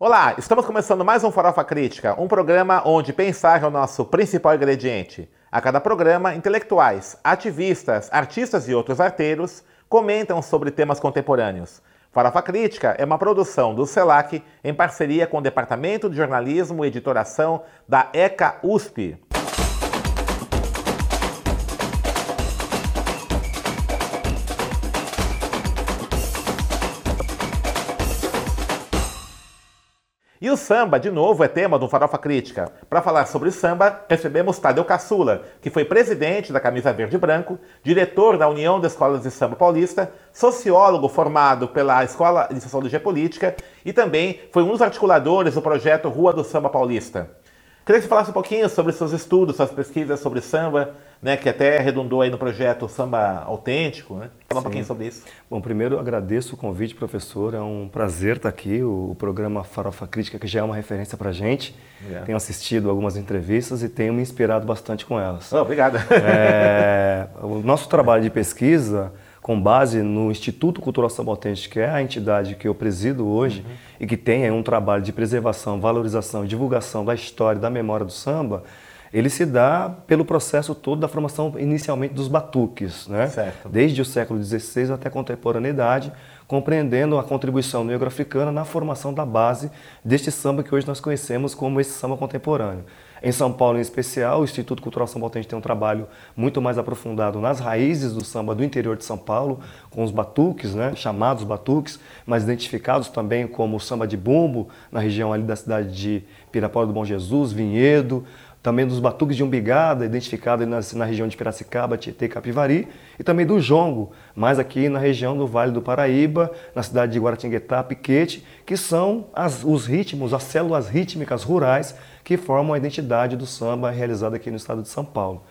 Olá, estamos começando mais um Farofa Crítica, um programa onde pensar é o nosso principal ingrediente. A cada programa, intelectuais, ativistas, artistas e outros arteiros comentam sobre temas contemporâneos. Farofa Crítica é uma produção do CELAC em parceria com o Departamento de Jornalismo e Editoração da ECA USP. E o samba, de novo, é tema do Farofa Crítica. Para falar sobre samba, recebemos Tadeu Caçula, que foi presidente da Camisa Verde e Branco, diretor da União das Escolas de Samba Paulista, sociólogo formado pela Escola de Sociologia Política e também foi um dos articuladores do projeto Rua do Samba Paulista. Queria que você falasse um pouquinho sobre seus estudos, suas pesquisas sobre samba, né, que até redundou aí no projeto Samba Autêntico, né? Fala um pouquinho sobre isso. Bom, primeiro agradeço o convite, professor. É um prazer estar aqui. O, programa Farofa Crítica, que já é uma referência para a gente. Yeah. Tenho assistido algumas entrevistas e tenho me inspirado bastante com elas. Oh, obrigado. É, o nosso trabalho de pesquisa com base no Instituto Cultural Samba Autêntico, que é a entidade que eu presido hoje uhum. E que tem um trabalho de preservação, valorização e divulgação da história e da memória do samba, ele se dá pelo processo todo da formação inicialmente dos batuques, né? Certo. desde o século XVI até a contemporaneidade, compreendendo a contribuição negro-africana na formação da base deste samba que hoje nós conhecemos como esse samba contemporâneo. Em São Paulo, em especial, o Instituto Cultural São Paulo tem um trabalho muito mais aprofundado nas raízes do samba do interior de São Paulo, com os batuques, né, chamados batuques, mas identificados também como samba de bumbo, na região ali da cidade de Pirapora do Bom Jesus, Vinhedo, também dos batuques de umbigada, identificado na, na, região de Piracicaba, Tietê e Capivari, e também do jongo, mais aqui na região do Vale do Paraíba, na cidade de Guaratinguetá, Piquete, que são as, os ritmos, as células rítmicas rurais que formam a identidade do samba realizado aqui no estado de São Paulo.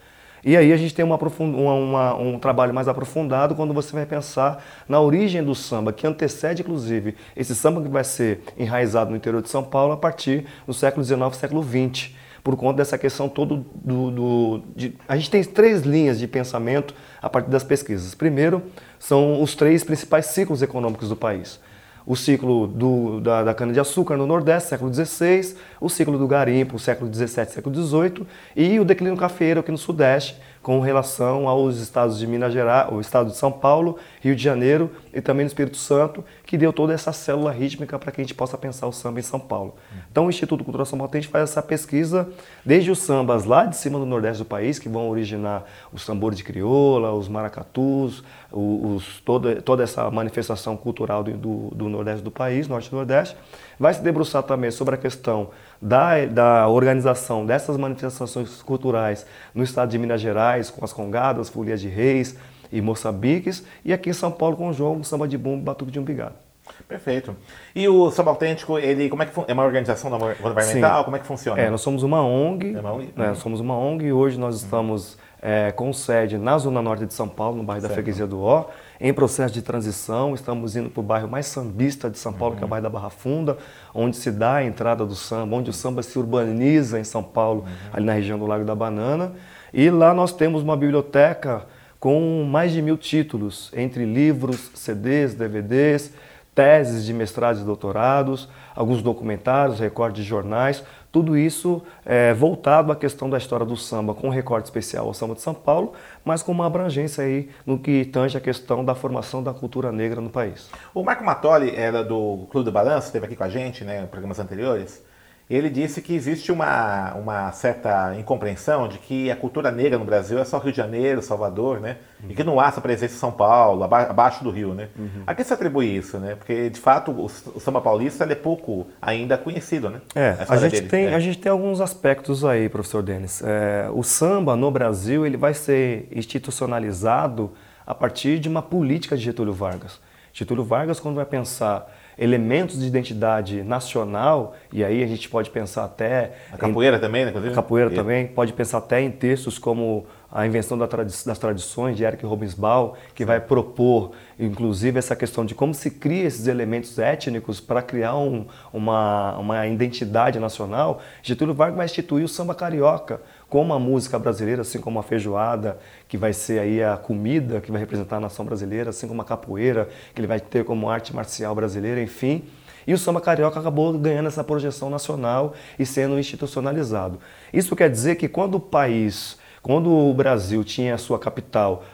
E aí a gente tem uma, uma, um trabalho mais aprofundado quando você vai pensar na origem do samba, que antecede, inclusive, esse samba que vai ser enraizado no interior de São Paulo a partir do século XIX, século XX, por conta dessa questão todo do... do de, a gente tem três linhas de pensamento a partir das pesquisas. Primeiro, são os três principais ciclos econômicos do país o ciclo do, da, da cana-de-açúcar no Nordeste, século XVI, o ciclo do garimpo, século XVII, século XVIII, e o declínio cafeiro aqui no Sudeste, com relação aos estados de Minas Gerais, o estado de São Paulo, Rio de Janeiro e também no Espírito Santo, que deu toda essa célula rítmica para que a gente possa pensar o samba em São Paulo. Então o Instituto Cultural São Paulo faz essa pesquisa desde os sambas lá de cima do Nordeste do país, que vão originar os tambores de crioula, os maracatus, os, toda, toda essa manifestação cultural do, do, do Nordeste do país, Norte e Nordeste, vai se debruçar também sobre a questão da, da organização dessas manifestações culturais no estado de Minas Gerais, com as congadas, folias de reis e moçambiques, e aqui em São Paulo com o jogo samba de bumbo batuque de umbigado. Perfeito. E o Samba Autêntico, ele como é que é uma organização governamental? Sim. Como é que funciona? É, nós somos uma ONG. É uma ONG? Né, somos uma ONG e hoje nós estamos é, com sede na Zona Norte de São Paulo, no bairro certo. da Freguesia do Ó, em processo de transição. Estamos indo para o bairro mais sambista de São Paulo, uhum. que é o bairro da Barra Funda, onde se dá a entrada do samba, onde o samba se urbaniza em São Paulo, uhum. ali na região do Lago da Banana. E lá nós temos uma biblioteca com mais de mil títulos, entre livros, CDs, DVDs, teses de mestrados e doutorados, alguns documentários, recortes de jornais, tudo isso é, voltado à questão da história do samba, com um recorte especial ao samba de São Paulo, mas com uma abrangência aí no que tange a questão da formação da cultura negra no país. O Marco Matoli era do Clube do Balanço, esteve aqui com a gente né, em programas anteriores ele disse que existe uma, uma certa incompreensão de que a cultura negra no Brasil é só Rio de Janeiro, Salvador, né? Uhum. E que não há essa presença em São Paulo, abaixo do Rio, né? Uhum. A que se atribui isso, né? Porque, de fato, o, o samba paulista é pouco ainda conhecido, né? É, a, a gente, tem, é. a gente tem alguns aspectos aí, professor Denis. É, o samba no Brasil ele vai ser institucionalizado a partir de uma política de Getúlio Vargas. Getúlio Vargas, quando vai pensar elementos de identidade nacional, e aí a gente pode pensar até. A capoeira em, também, né? A capoeira também, pode pensar até em textos como a invenção das tradições de Eric Robensbaum, que vai propor, inclusive, essa questão de como se cria esses elementos étnicos para criar um, uma, uma identidade nacional. Getúlio Vargas vai instituir o samba carioca como a música brasileira, assim como a feijoada, que vai ser aí a comida que vai representar a nação brasileira, assim como a capoeira, que ele vai ter como arte marcial brasileira, enfim. E o samba carioca acabou ganhando essa projeção nacional e sendo institucionalizado. Isso quer dizer que quando o país quando o Brasil tinha a sua capital,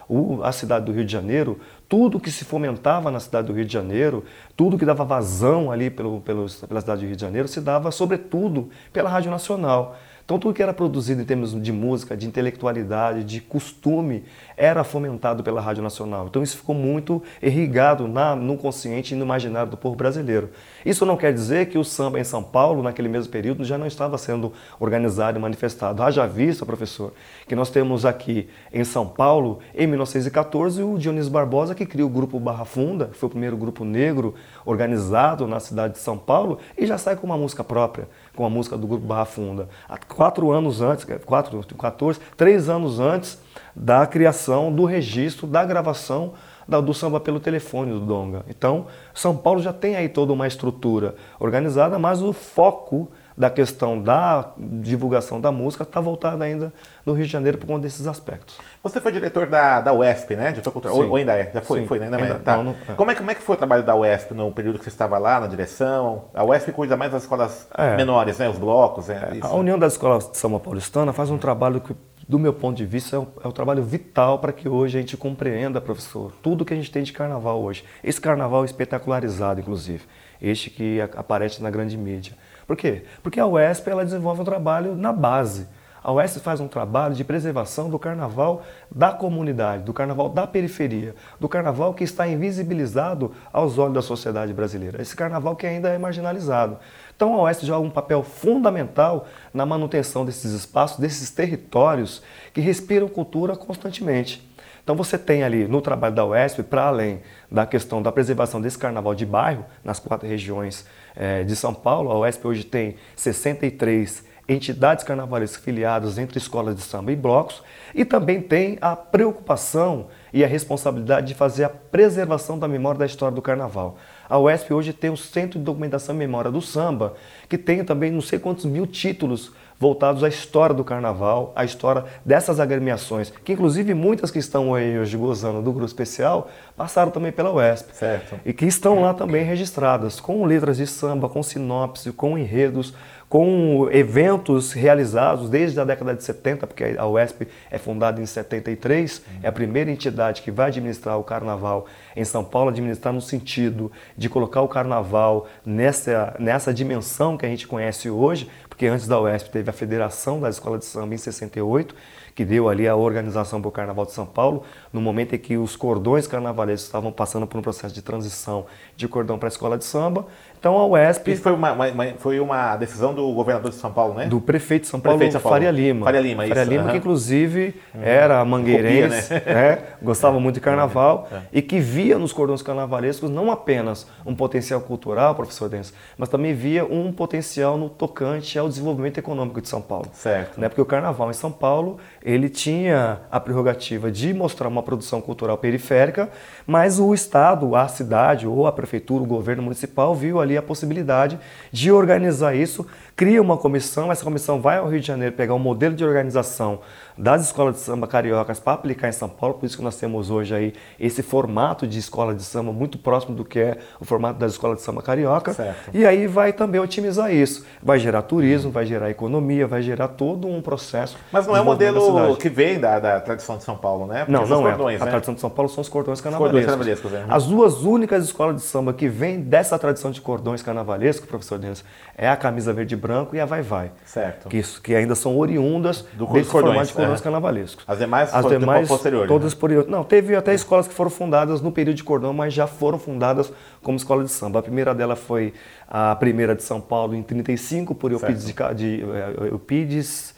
a cidade do Rio de Janeiro, tudo que se fomentava na cidade do Rio de Janeiro, tudo que dava vazão ali pelo, pelo, pela cidade do Rio de Janeiro, se dava sobretudo pela Rádio Nacional. Então, tudo que era produzido em termos de música, de intelectualidade, de costume, era fomentado pela Rádio Nacional. Então, isso ficou muito irrigado na, no consciente e no imaginário do povo brasileiro. Isso não quer dizer que o samba em São Paulo, naquele mesmo período, já não estava sendo organizado e manifestado. Haja vista, professor, que nós temos aqui em São Paulo, em 1914, o Dionísio Barbosa, que cria o grupo Barra Funda, foi o primeiro grupo negro organizado na cidade de São Paulo, e já sai com uma música própria com a música do grupo Barra Funda. Há quatro anos antes, quatro, 14, três anos antes da criação do registro da gravação do samba pelo telefone do Donga. Então, São Paulo já tem aí toda uma estrutura organizada, mas o foco da questão da divulgação da música está voltada ainda no Rio de Janeiro por conta desses aspectos. Você foi diretor da, da UESP, né? Cultural, ou, ou, ainda é? Já foi, Sim, foi né? Ainda, tá. não, não, é. Como, é, como é que foi o trabalho da UESP no período que você estava lá, na direção? A UESP cuida mais das escolas é. menores, né? Os blocos, é, A União das Escolas de Samba Paulistana faz um trabalho que do meu ponto de vista, é um, é um, trabalho vital para que hoje a gente compreenda, professor, tudo que a gente tem de carnaval hoje. Esse carnaval espetacularizado, inclusive, este que aparece na grande mídia. Por quê? Porque a UESP ela desenvolve um trabalho na base. A UESP faz um trabalho de preservação do carnaval da comunidade, do carnaval da periferia, do carnaval que está invisibilizado aos olhos da sociedade brasileira. Esse carnaval que ainda é marginalizado. Então a UESP joga um papel fundamental na manutenção desses espaços, desses territórios que respiram cultura constantemente. Então você tem ali no trabalho da UESP, para além da questão da preservação desse carnaval de bairro, nas quatro regiões é, de São Paulo, a UESP hoje tem 63 entidades carnavalescas filiadas entre escolas de samba e blocos, e também tem a preocupação e a responsabilidade de fazer a preservação da memória da história do carnaval. A UESP hoje tem o Centro de Documentação e Memória do Samba, que tem também não sei quantos mil títulos voltados à história do carnaval, à história dessas agremiações, que inclusive muitas que estão aí hoje gozando do grupo especial passaram também pela UESP. Certo. E que estão lá também registradas, com letras de samba, com sinopse, com enredos, com eventos realizados desde a década de 70, porque a UESP é fundada em 73, é a primeira entidade que vai administrar o carnaval em São Paulo, administrar no sentido de colocar o carnaval nessa, nessa dimensão que a gente conhece hoje, porque antes da UESP teve a Federação das Escolas de Samba em 68, que deu ali a organização para o Carnaval de São Paulo, no momento em que os cordões carnavalescos estavam passando por um processo de transição de cordão para a escola de samba. Então a UESP. Isso foi uma, uma, foi uma decisão do governador de São Paulo, né? Do prefeito de São Paulo, prefeito de São Paulo. Faria Lima. Faria Lima, Faria isso. Lima, uhum. que inclusive uhum. era mangueirense, Copia, né? né? gostava muito de carnaval uhum. e que via nos cordões carnavalescos não apenas um potencial cultural, professor Denso, mas também via um potencial no tocante ao desenvolvimento econômico de São Paulo. Certo. Né? Porque o carnaval em São Paulo ele tinha a prerrogativa de mostrar uma produção cultural periférica, mas o Estado, a cidade ou a prefeitura, o governo municipal viu ali a possibilidade de organizar isso cria uma comissão, essa comissão vai ao Rio de Janeiro pegar um modelo de organização das escolas de samba cariocas para aplicar em São Paulo, por isso que nós temos hoje aí esse formato de escola de samba muito próximo do que é o formato das escolas de samba carioca. Certo. E aí vai também otimizar isso. Vai gerar turismo, vai gerar economia, vai gerar todo um processo. Mas não é um modelo que vem da, da, tradição de São Paulo, né? Porque não, não é. cordões, é. Né? A tradição de São Paulo são os cordões carnavalescos. Os cordões carnavalescos é. As duas únicas escolas de samba que vêm dessa tradição de cordões carnavalescos, professor Denis, é a camisa verde branco e a Vai Vai. Certo. Que, que ainda são oriundas Do desse cordões, formato de cordões é. carnavalescos. As demais As demais, posteriores, todas né? por Não, teve até escolas que foram fundadas no período de cordão, mas já foram fundadas como escola de samba. A primeira dela foi a primeira de São Paulo em 35, por Eupides, de, de, eh, Eupides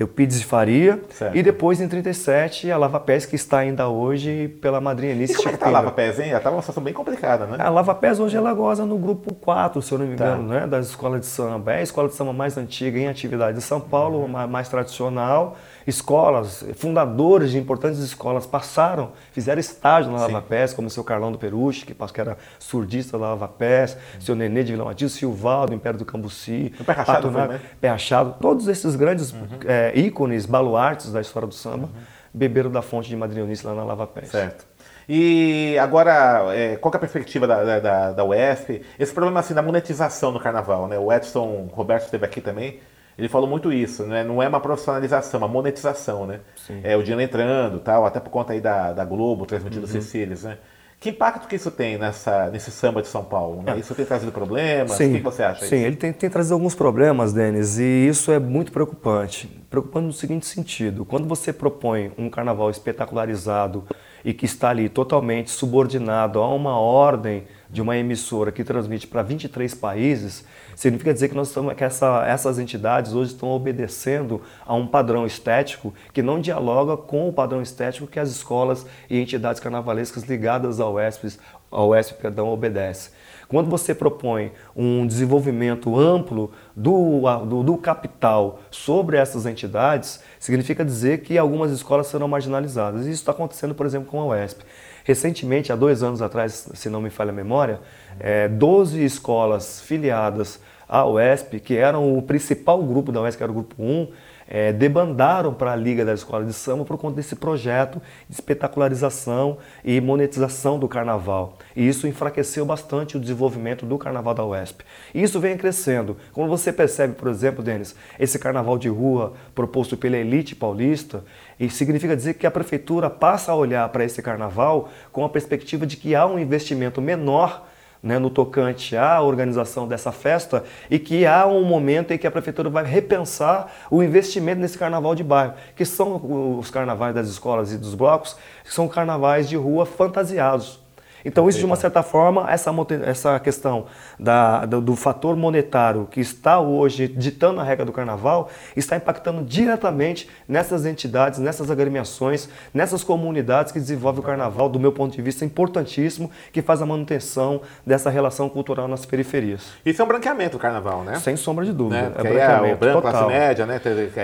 Eupides de Faria. Certo. E depois, em 37, a Lava Pés, que está ainda hoje pela madrinha Nice. E como é que tá a Lava Pés, hein? Ela estava uma situação bem complicada, né? A Lava Pés hoje ela goza no grupo 4, se eu não me tá. engano, tá. né? das escolas de samba. É a escola de samba mais antiga em atividade de São Paulo, uhum. mais tradicional escolas, fundadores de importantes escolas passaram, fizeram estágio na Lava Pés, como o seu Carlão do Peruche, que era surdista da Lava Pés, uhum. seu Nenê de Vila Matilde, Silvaldo, Império do Cambuci, o Pé Rachado, foi, né? Pé Rachado, todos esses grandes uhum. é, ícones, baluartes da história do samba, uhum. beberam da fonte de Madrionice lá na Lava Pés. Certo. E agora, é, qual é a perspectiva da, da, da UESP? Esse problema assim da monetização no carnaval, né? O Edson Roberto esteve aqui também. Ele falou muito isso, né? Não é uma profissionalização, é uma monetização, né? Sim. É o dinheiro entrando, tal, até por conta aí da, da Globo transmitindo uhum. Cecílias, né? Que impacto que isso tem nessa, nesse samba de São Paulo? Né? É. Isso tem trazido problemas? Sim, o que você acha? Sim, ele tem, tem, trazido alguns problemas, Denis, e isso é muito preocupante. Preocupante no seguinte sentido: quando você propõe um carnaval espetacularizado e que está ali totalmente subordinado a uma ordem de uma emissora que transmite para 23 países, significa dizer que, nós estamos, que essa, essas entidades hoje estão obedecendo a um padrão estético que não dialoga com o padrão estético que as escolas e entidades carnavalescas ligadas ao ESP, ao ESP perdão, obedecem. Quando você propõe um desenvolvimento amplo do, do, do, capital sobre essas entidades, significa dizer que algumas escolas serão marginalizadas. Isso está acontecendo, por exemplo, com a UESP. Recentemente, há dois anos atrás, se não me falha a memória, é, 12 escolas filiadas à UESP, que eram o principal grupo da UESP, que era o grupo 1, é, debandaram para a Liga da Escola de Samba por conta desse projeto de espetacularização e monetização do carnaval. E isso enfraqueceu bastante o desenvolvimento do carnaval da UESP. E isso vem crescendo. Quando você percebe, por exemplo, Denis, esse carnaval de rua proposto pela elite paulista, e significa dizer que a prefeitura passa a olhar para esse carnaval com a perspectiva de que há um investimento menor né, no tocante à organização dessa festa e que há um momento em que a prefeitura vai repensar o investimento nesse carnaval de bairro, que são os carnavais das escolas e dos blocos, que são carnavais de rua fantasiados. Então, isso, de uma certa forma, essa, essa questão da, do, do, fator monetário que está hoje ditando a regra do carnaval, está impactando diretamente nessas entidades, nessas agremiações, nessas comunidades que desenvolvem o carnaval, do meu ponto de vista, importantíssimo, que faz a manutenção dessa relação cultural nas periferias. Isso é um branqueamento do carnaval, né? Sem sombra de dúvida. Né? É branqueamento. É o branco, total. classe média, né?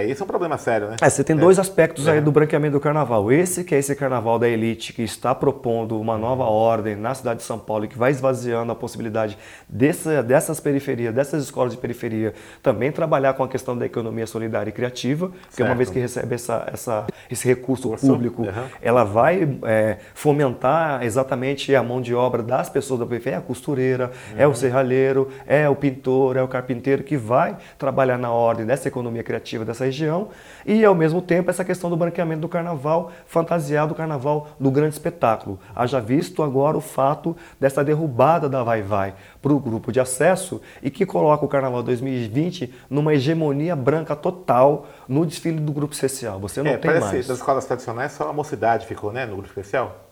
Isso é um problema sério, né? É, você tem é. dois aspectos aí é. do branqueamento do carnaval. Esse que é esse carnaval da elite que está propondo uma nova ordem ordem na cidade de São Paulo e que vai esvaziando a possibilidade dessa, dessas periferias, dessas escolas de periferia, também trabalhar com a questão da economia solidária e criativa, porque certo. uma vez que recebe essa, essa, esse recurso público, uhum. ela vai é, fomentar exatamente a mão de obra das pessoas da periferia, é a costureira, uhum. é o serralheiro, é o pintor, é o carpinteiro que vai trabalhar na ordem dessa economia criativa dessa região e, ao mesmo tempo, essa questão do branqueamento do carnaval, fantasiado do carnaval do grande espetáculo. Haja visto agora o fato dessa derrubada da Vai Vai para o grupo de acesso e que coloca o Carnaval 2020 numa hegemonia branca total no desfile do grupo especial. Você não é, tem parece mais. Das escolas tradicionais só a mocidade ficou, né, no grupo especial?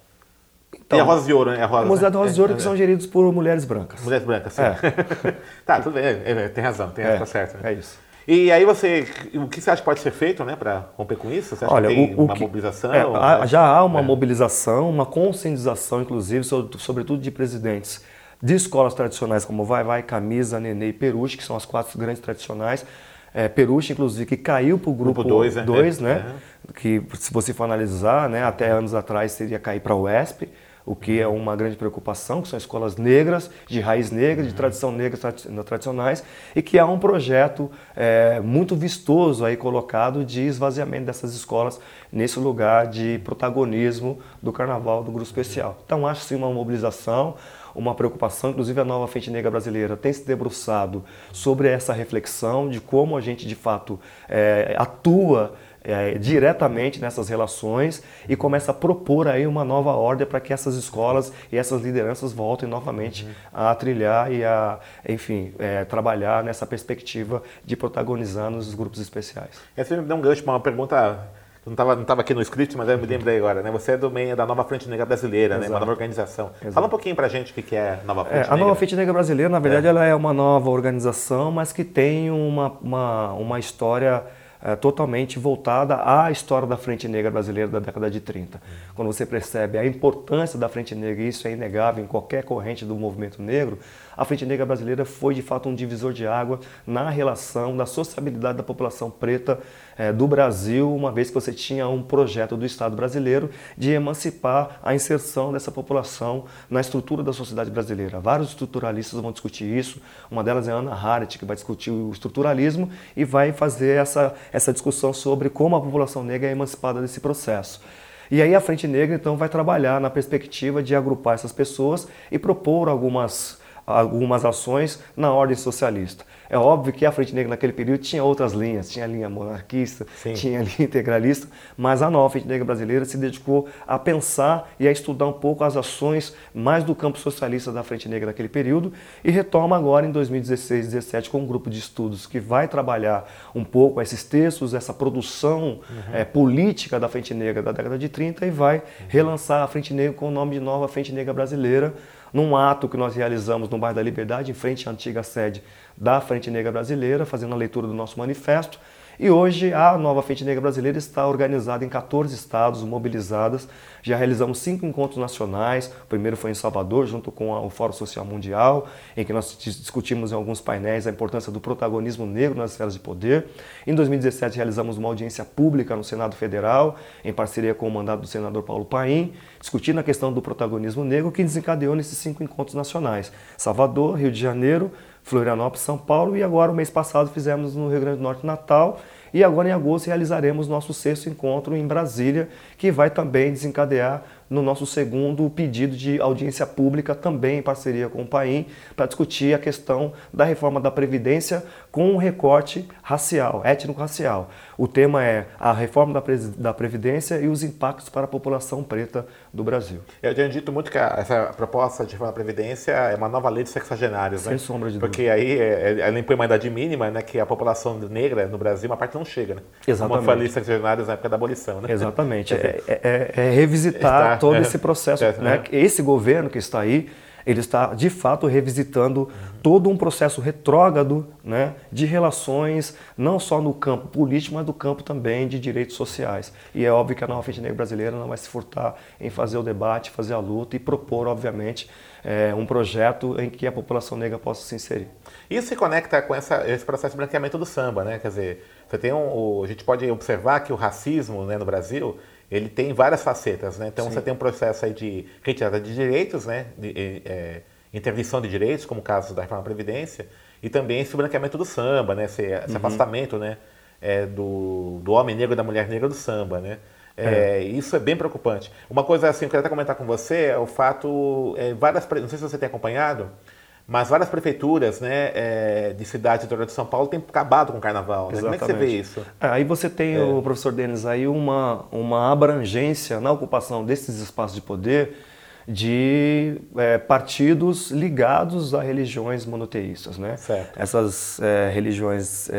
Então, e a Rosa de Ouro, né? A Rosa, Mocidade né? Rosa de Ouro é, que é, são geridos por mulheres brancas. Mulheres brancas, sim. É. tá, tudo bem. É, tem razão, tem, tá certo. Né? É isso. E aí você, o que você acha que pode ser feito, né, para romper com isso? Você acha Olha, que tem o, o uma que, mobilização? É, há, já há uma é. mobilização, uma conscientização, inclusive, sobretudo de presidentes de escolas tradicionais como Vai Vai, Camisa, Nenê e Peruche, que são as quatro grandes tradicionais. É, Peruche, inclusive, que caiu para o grupo 2, né? Dois, né? É. Que, se você for analisar, né, até anos atrás seria cair para o ESP o que é uma grande preocupação, que são escolas negras, de raiz negra, de tradição negra tradicionais, e que há um projeto é, muito vistoso aí colocado de esvaziamento dessas escolas nesse lugar de protagonismo do carnaval do grupo especial. Então acho sim uma mobilização, uma preocupação, inclusive a nova Frente Negra Brasileira tem se debruçado sobre essa reflexão de como a gente de fato é, atua é, diretamente nessas relações e começa a propor aí uma nova ordem para que essas escolas e essas lideranças voltem novamente uhum. a trilhar e a, enfim, é, trabalhar nessa perspectiva de protagonizar nos grupos especiais. Essa me deu um gancho para uma pergunta não estava não tava aqui no script, mas eu me lembrei agora, né? Você é do meio da Nova Frente Negra Brasileira, né? Uma nova organização. Exato. Fala um pouquinho para a gente o que é a Nova Frente é, Negra. A Nova Frente Negra Brasileira, na verdade, é. ela é uma nova organização, mas que tem uma, uma, uma história é, totalmente voltada à história da Frente Negra brasileira da década de 30. Quando você percebe a importância da Frente Negra, e isso é inegável em qualquer corrente do movimento negro, a Frente Negra brasileira foi de fato um divisor de água na relação da sociabilidade da população preta é, do Brasil, uma vez que você tinha um projeto do Estado brasileiro de emancipar a inserção dessa população na estrutura da sociedade brasileira. Vários estruturalistas vão discutir isso, uma delas é Ana Haritt, que vai discutir o estruturalismo e vai fazer essa, essa discussão sobre como a população negra é emancipada desse processo. E aí a Frente Negra então vai trabalhar na perspectiva de agrupar essas pessoas e propor algumas algumas ações na ordem socialista. É óbvio que a Frente Negra naquele período tinha outras linhas, tinha a linha monarquista, Sim. tinha a linha integralista, mas a nova Frente Negra brasileira se dedicou a pensar e a estudar um pouco as ações mais do campo socialista da Frente Negra naquele período e retoma agora em 2016, 2017 com um grupo de estudos que vai trabalhar um pouco esses textos, essa produção uhum. é, política da Frente Negra da década de 30 e vai uhum. relançar a Frente Negra com o nome de Nova Frente Negra Brasileira, num ato que nós realizamos no bairro da Liberdade, em frente à antiga sede da Frente Negra Brasileira, fazendo a leitura do nosso manifesto. E hoje a nova Frente Negra Brasileira está organizada em 14 estados, mobilizadas. Já realizamos cinco encontros nacionais. O primeiro foi em Salvador, junto com o Fórum Social Mundial, em que nós discutimos em alguns painéis a importância do protagonismo negro nas esferas de poder. Em 2017 realizamos uma audiência pública no Senado Federal, em parceria com o mandato do senador Paulo Paim, discutindo a questão do protagonismo negro, que desencadeou nesses cinco encontros nacionais. Salvador, Rio de Janeiro, Florianópolis, São Paulo e agora o mês passado fizemos no Rio Grande do Norte, Natal e agora em agosto realizaremos nosso sexto encontro em Brasília, que vai também desencadear no nosso segundo pedido de audiência pública, também em parceria com o PAIM, para discutir a questão da reforma da Previdência com um recorte racial, étnico-racial. O tema é a reforma da Previdência e os impactos para a população preta do Brasil. Eu tenho dito muito que essa proposta de reforma da Previdência é uma nova lei de sexagenários, Sem né? sombra de dúvida. Porque aí é, é, ela impõe uma idade mínima, né, que a população negra no Brasil, uma parte não chega, né? Exatamente. Como foi a lei de sexagenários na época da abolição, né? Exatamente. é, é, é, revisitar Está, todo esse processo. né? Esse governo que está aí, ele está de fato revisitando uhum. todo um processo retrógrado né, de relações, não só no campo político, mas do campo também de direitos sociais. E é óbvio que a nova Frente Negra Brasileira não vai se furtar em fazer o debate, fazer a luta e propor, obviamente, é, um projeto em que a população negra possa se inserir. Isso se conecta com essa, esse processo de branqueamento do samba, né? Quer dizer, você tem um, a gente pode observar que o racismo né, no Brasil ele tem várias facetas, né? Então Sim. você tem um processo aí de retirada de direitos, né? De, é, interdição de direitos, como o caso da reforma da Previdência, e também esse branqueamento do samba, né? Esse, esse uhum. afastamento, né? É, do, do homem negro e da mulher negra do samba, né? É, é. Isso é bem preocupante. Uma coisa assim, eu queria até comentar com você é o fato, é, várias, não sei se você tem acompanhado, mas várias prefeituras né, é, de cidades do de São Paulo têm acabado com o carnaval. Né? Como é que você vê isso? É, aí você tem, é. o professor Denis, aí uma, uma abrangência na ocupação desses espaços de poder de é, partidos ligados a religiões monoteístas. Né? Certo. Essas é, religiões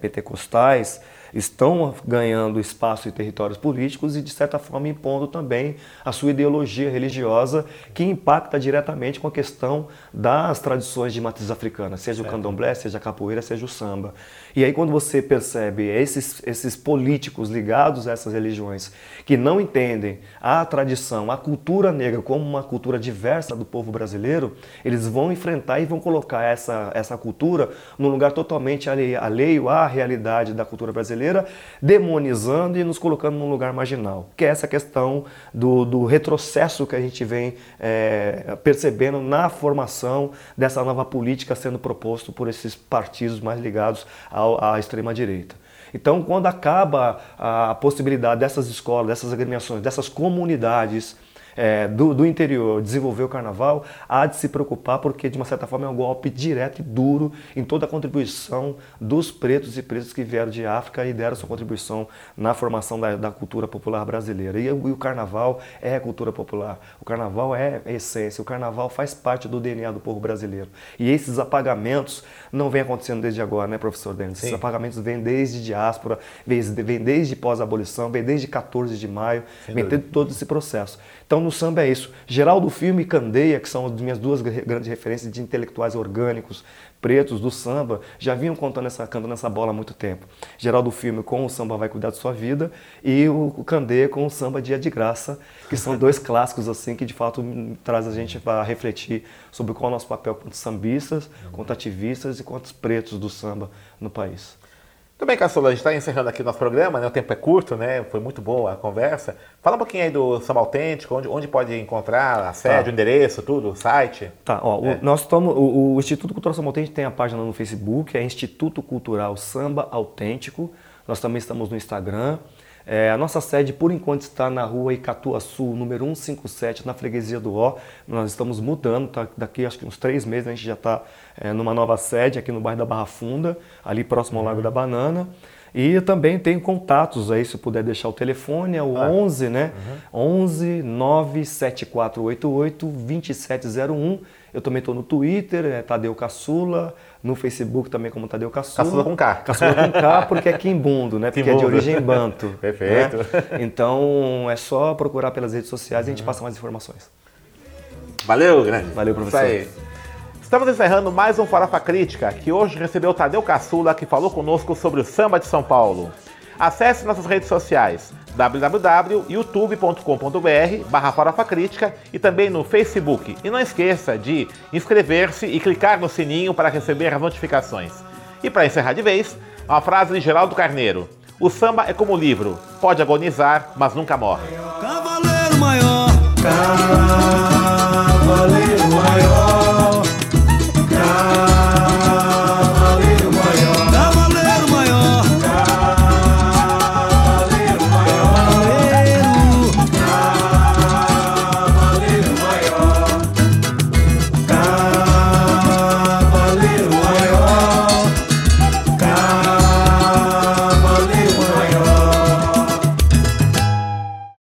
pentecostais estão ganhando espaço e territórios políticos e, de certa forma, impondo também a sua ideologia religiosa, que impacta diretamente com a questão das tradições de matriz africana, seja o candomblé, seja a capoeira, seja o samba. E aí, quando você percebe esses, esses políticos ligados a essas religiões que não entendem a tradição, a cultura negra como uma cultura diversa do povo brasileiro, eles vão enfrentar e vão colocar essa, essa cultura num lugar totalmente alheio à realidade da cultura brasileira, demonizando e nos colocando num lugar marginal, que é essa questão do, do retrocesso que a gente vem é, percebendo na formação dessa nova política sendo proposto por esses partidos mais ligados ao à extrema-direita. Então, quando acaba a possibilidade dessas escolas, dessas agremiações, dessas comunidades é, do, do, interior desenvolver o carnaval, há de se preocupar porque, de uma certa forma, é um golpe direto e duro em toda a contribuição dos pretos e pretas que vieram de África e deram sua contribuição na formação da, da cultura popular brasileira. E, e, o carnaval é a cultura popular, o carnaval é a essência, o carnaval faz parte do DNA do povo brasileiro. E esses apagamentos não vêm acontecendo desde agora, né, professor Denis? Esses apagamentos vêm desde diáspora, vêm desde pós-abolição, vêm desde 14 de maio, desde todo esse processo. Então, no samba é isso. Geraldo Filme e Candeia, que são as minhas duas grandes referências de intelectuais orgânicos, pretos do samba, já vinham contando essa, cantando essa bola há muito tempo. Geraldo Filme com o samba Vai Cuidar de Sua Vida e o Candeia com o samba Dia de Graça, que são dois clássicos assim que de fato traz a gente para refletir sobre qual é o nosso papel quanto sambistas, quanto ativistas e quanto pretos do samba no país. Tudo bem, Caçula, a gente está encerrando aqui o nosso programa, né? o tempo é curto, né? foi muito boa a conversa. Fala um pouquinho aí do Samba Autêntico, onde, onde pode encontrar a sede, tá. o endereço, tudo, o site. Tá, ó, é. o, nós estamos, o, o, Instituto Cultural Samba Autêntico tem a página no Facebook, é Instituto Cultural Samba Autêntico. Nós também estamos no Instagram. É, a nossa sede, por enquanto, está na rua Icatuaçu, número 157, na freguesia do Ó. Nós estamos mudando, tá? daqui acho que uns três meses a gente já está é, numa nova sede aqui no bairro da Barra Funda, ali próximo ao Lago da Banana. E também tem contatos aí, se puder deixar o telefone, é o ah. 11, né? Uhum. 11 97488 2701. Eu também estou no Twitter, é Tadeu Caçula, no Facebook também como Tadeu Caçula. Caçula com K. Caçula com K porque é Quimbundo, né? Porque Quimbundo. é de origem banto. Perfeito. Né? Então é só procurar pelas redes sociais uhum. e a gente passa mais informações. Valeu, grande. Valeu, professor. Isso aí. Estamos encerrando mais um Farofa Crítica, que hoje recebeu o Tadeu Caçula, que falou conosco sobre o samba de São Paulo. Acesse nossas redes sociais www.youtube.com.br barra Farofa Crítica e também no Facebook. E não esqueça de inscrever-se e clicar no sininho para receber as notificações. E para encerrar de vez, uma frase de Geraldo Carneiro. O samba é como livro, pode agonizar, mas nunca morre. Cavaleiro maior,